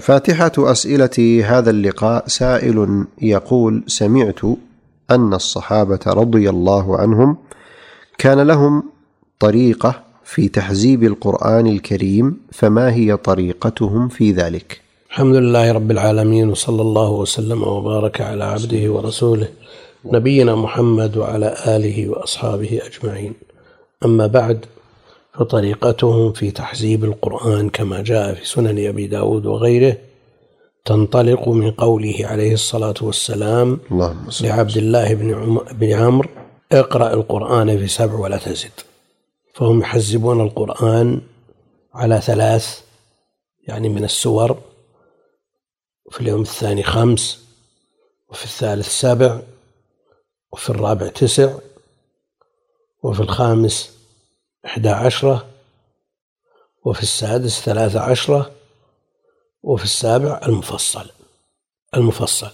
فاتحة أسئلة هذا اللقاء سائل يقول: سمعت أن الصحابة رضي الله عنهم كان لهم طريقة في تحزيب القرآن الكريم فما هي طريقتهم في ذلك؟ الحمد لله رب العالمين وصلى الله وسلم وبارك على عبده ورسوله نبينا محمد وعلى آله وأصحابه أجمعين أما بعد فطريقتهم في تحزيب القرآن كما جاء في سنن أبي داود وغيره تنطلق من قوله عليه الصلاة والسلام اللهم لعبد الله بن, عم... بن عمرو اقرأ القرآن في سبع ولا تزد. فهم يحزبون القرآن على ثلاث يعني من السور في اليوم الثاني خمس وفي الثالث سبع وفي الرابع تسع وفي الخامس إحدى عشرة وفي السادس ثلاثة عشرة وفي السابع المفصل. المفصل.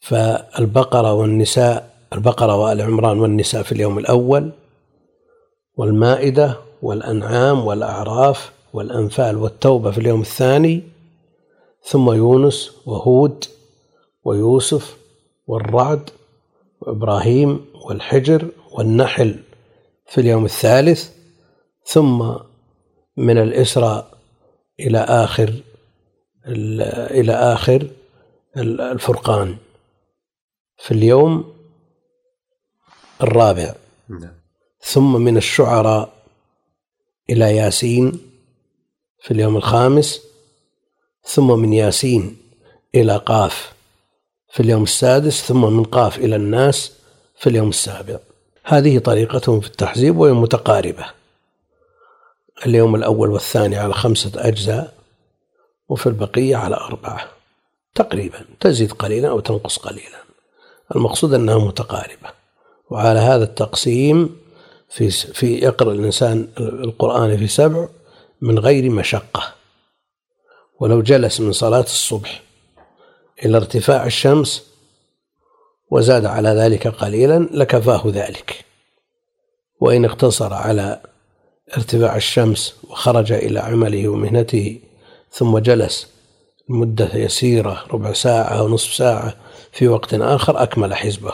فالبقرة والنساء البقرة وآل عمران والنساء في اليوم الأول والمائدة والأنعام والأعراف والأنفال والتوبة في اليوم الثاني ثم يونس وهود ويوسف والرعد وإبراهيم والحجر والنحل في اليوم الثالث ثم من الإسراء إلى آخر إلى آخر الفرقان. في اليوم الرابع. ثم من الشعراء إلى ياسين في اليوم الخامس. ثم من ياسين إلى قاف في اليوم السادس. ثم من قاف إلى الناس في اليوم السابع. هذه طريقتهم في التحزيب وهي متقاربة. اليوم الأول والثاني على خمسة أجزاء وفي البقية على أربعة تقريبا تزيد قليلا أو تنقص قليلا. المقصود أنها متقاربة. وعلى هذا التقسيم في في يقرأ الإنسان القرآن في سبع من غير مشقة. ولو جلس من صلاة الصبح إلى ارتفاع الشمس وزاد على ذلك قليلا لكفاه ذلك. وإن اقتصر على ارتفاع الشمس وخرج إلى عمله ومهنته ثم جلس مدة يسيرة ربع ساعة أو نصف ساعة في وقت آخر أكمل حزبه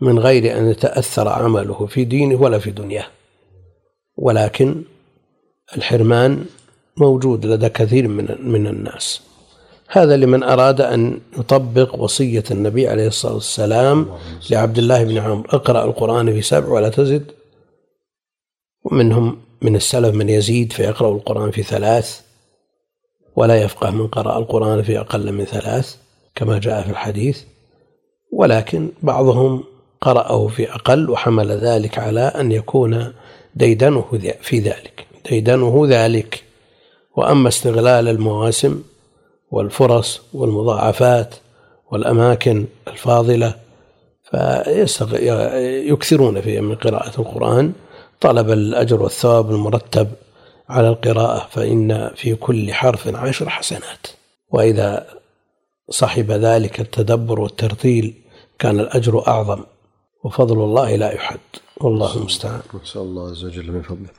من غير أن يتأثر عمله في دينه ولا في دنياه. ولكن الحرمان موجود لدى كثير من من الناس. هذا لمن أراد أن يطبق وصية النبي عليه الصلاة والسلام لعبد الله بن عمرو. اقرأ القرآن في سبع ولا تزد. ومنهم من السلف من يزيد فيقرأ القرآن في ثلاث ولا يفقه من قرأ القرآن في أقل من ثلاث كما جاء في الحديث. ولكن بعضهم قرأه في أقل وحمل ذلك على أن يكون ديدنه في ذلك. ديدنه ذلك. وأما استغلال المواسم والفرص والمضاعفات والأماكن الفاضلة فيكثرون في من قراءة القرآن. طلب الأجر والثواب المرتب على القراءة فإن في كل حرف عشر حسنات. وإذا صحب ذلك التدبر والترتيل كان الأجر أعظم. وفضل الله لا يحد. والله المستعان. نسأل الله عز وجل من فضله.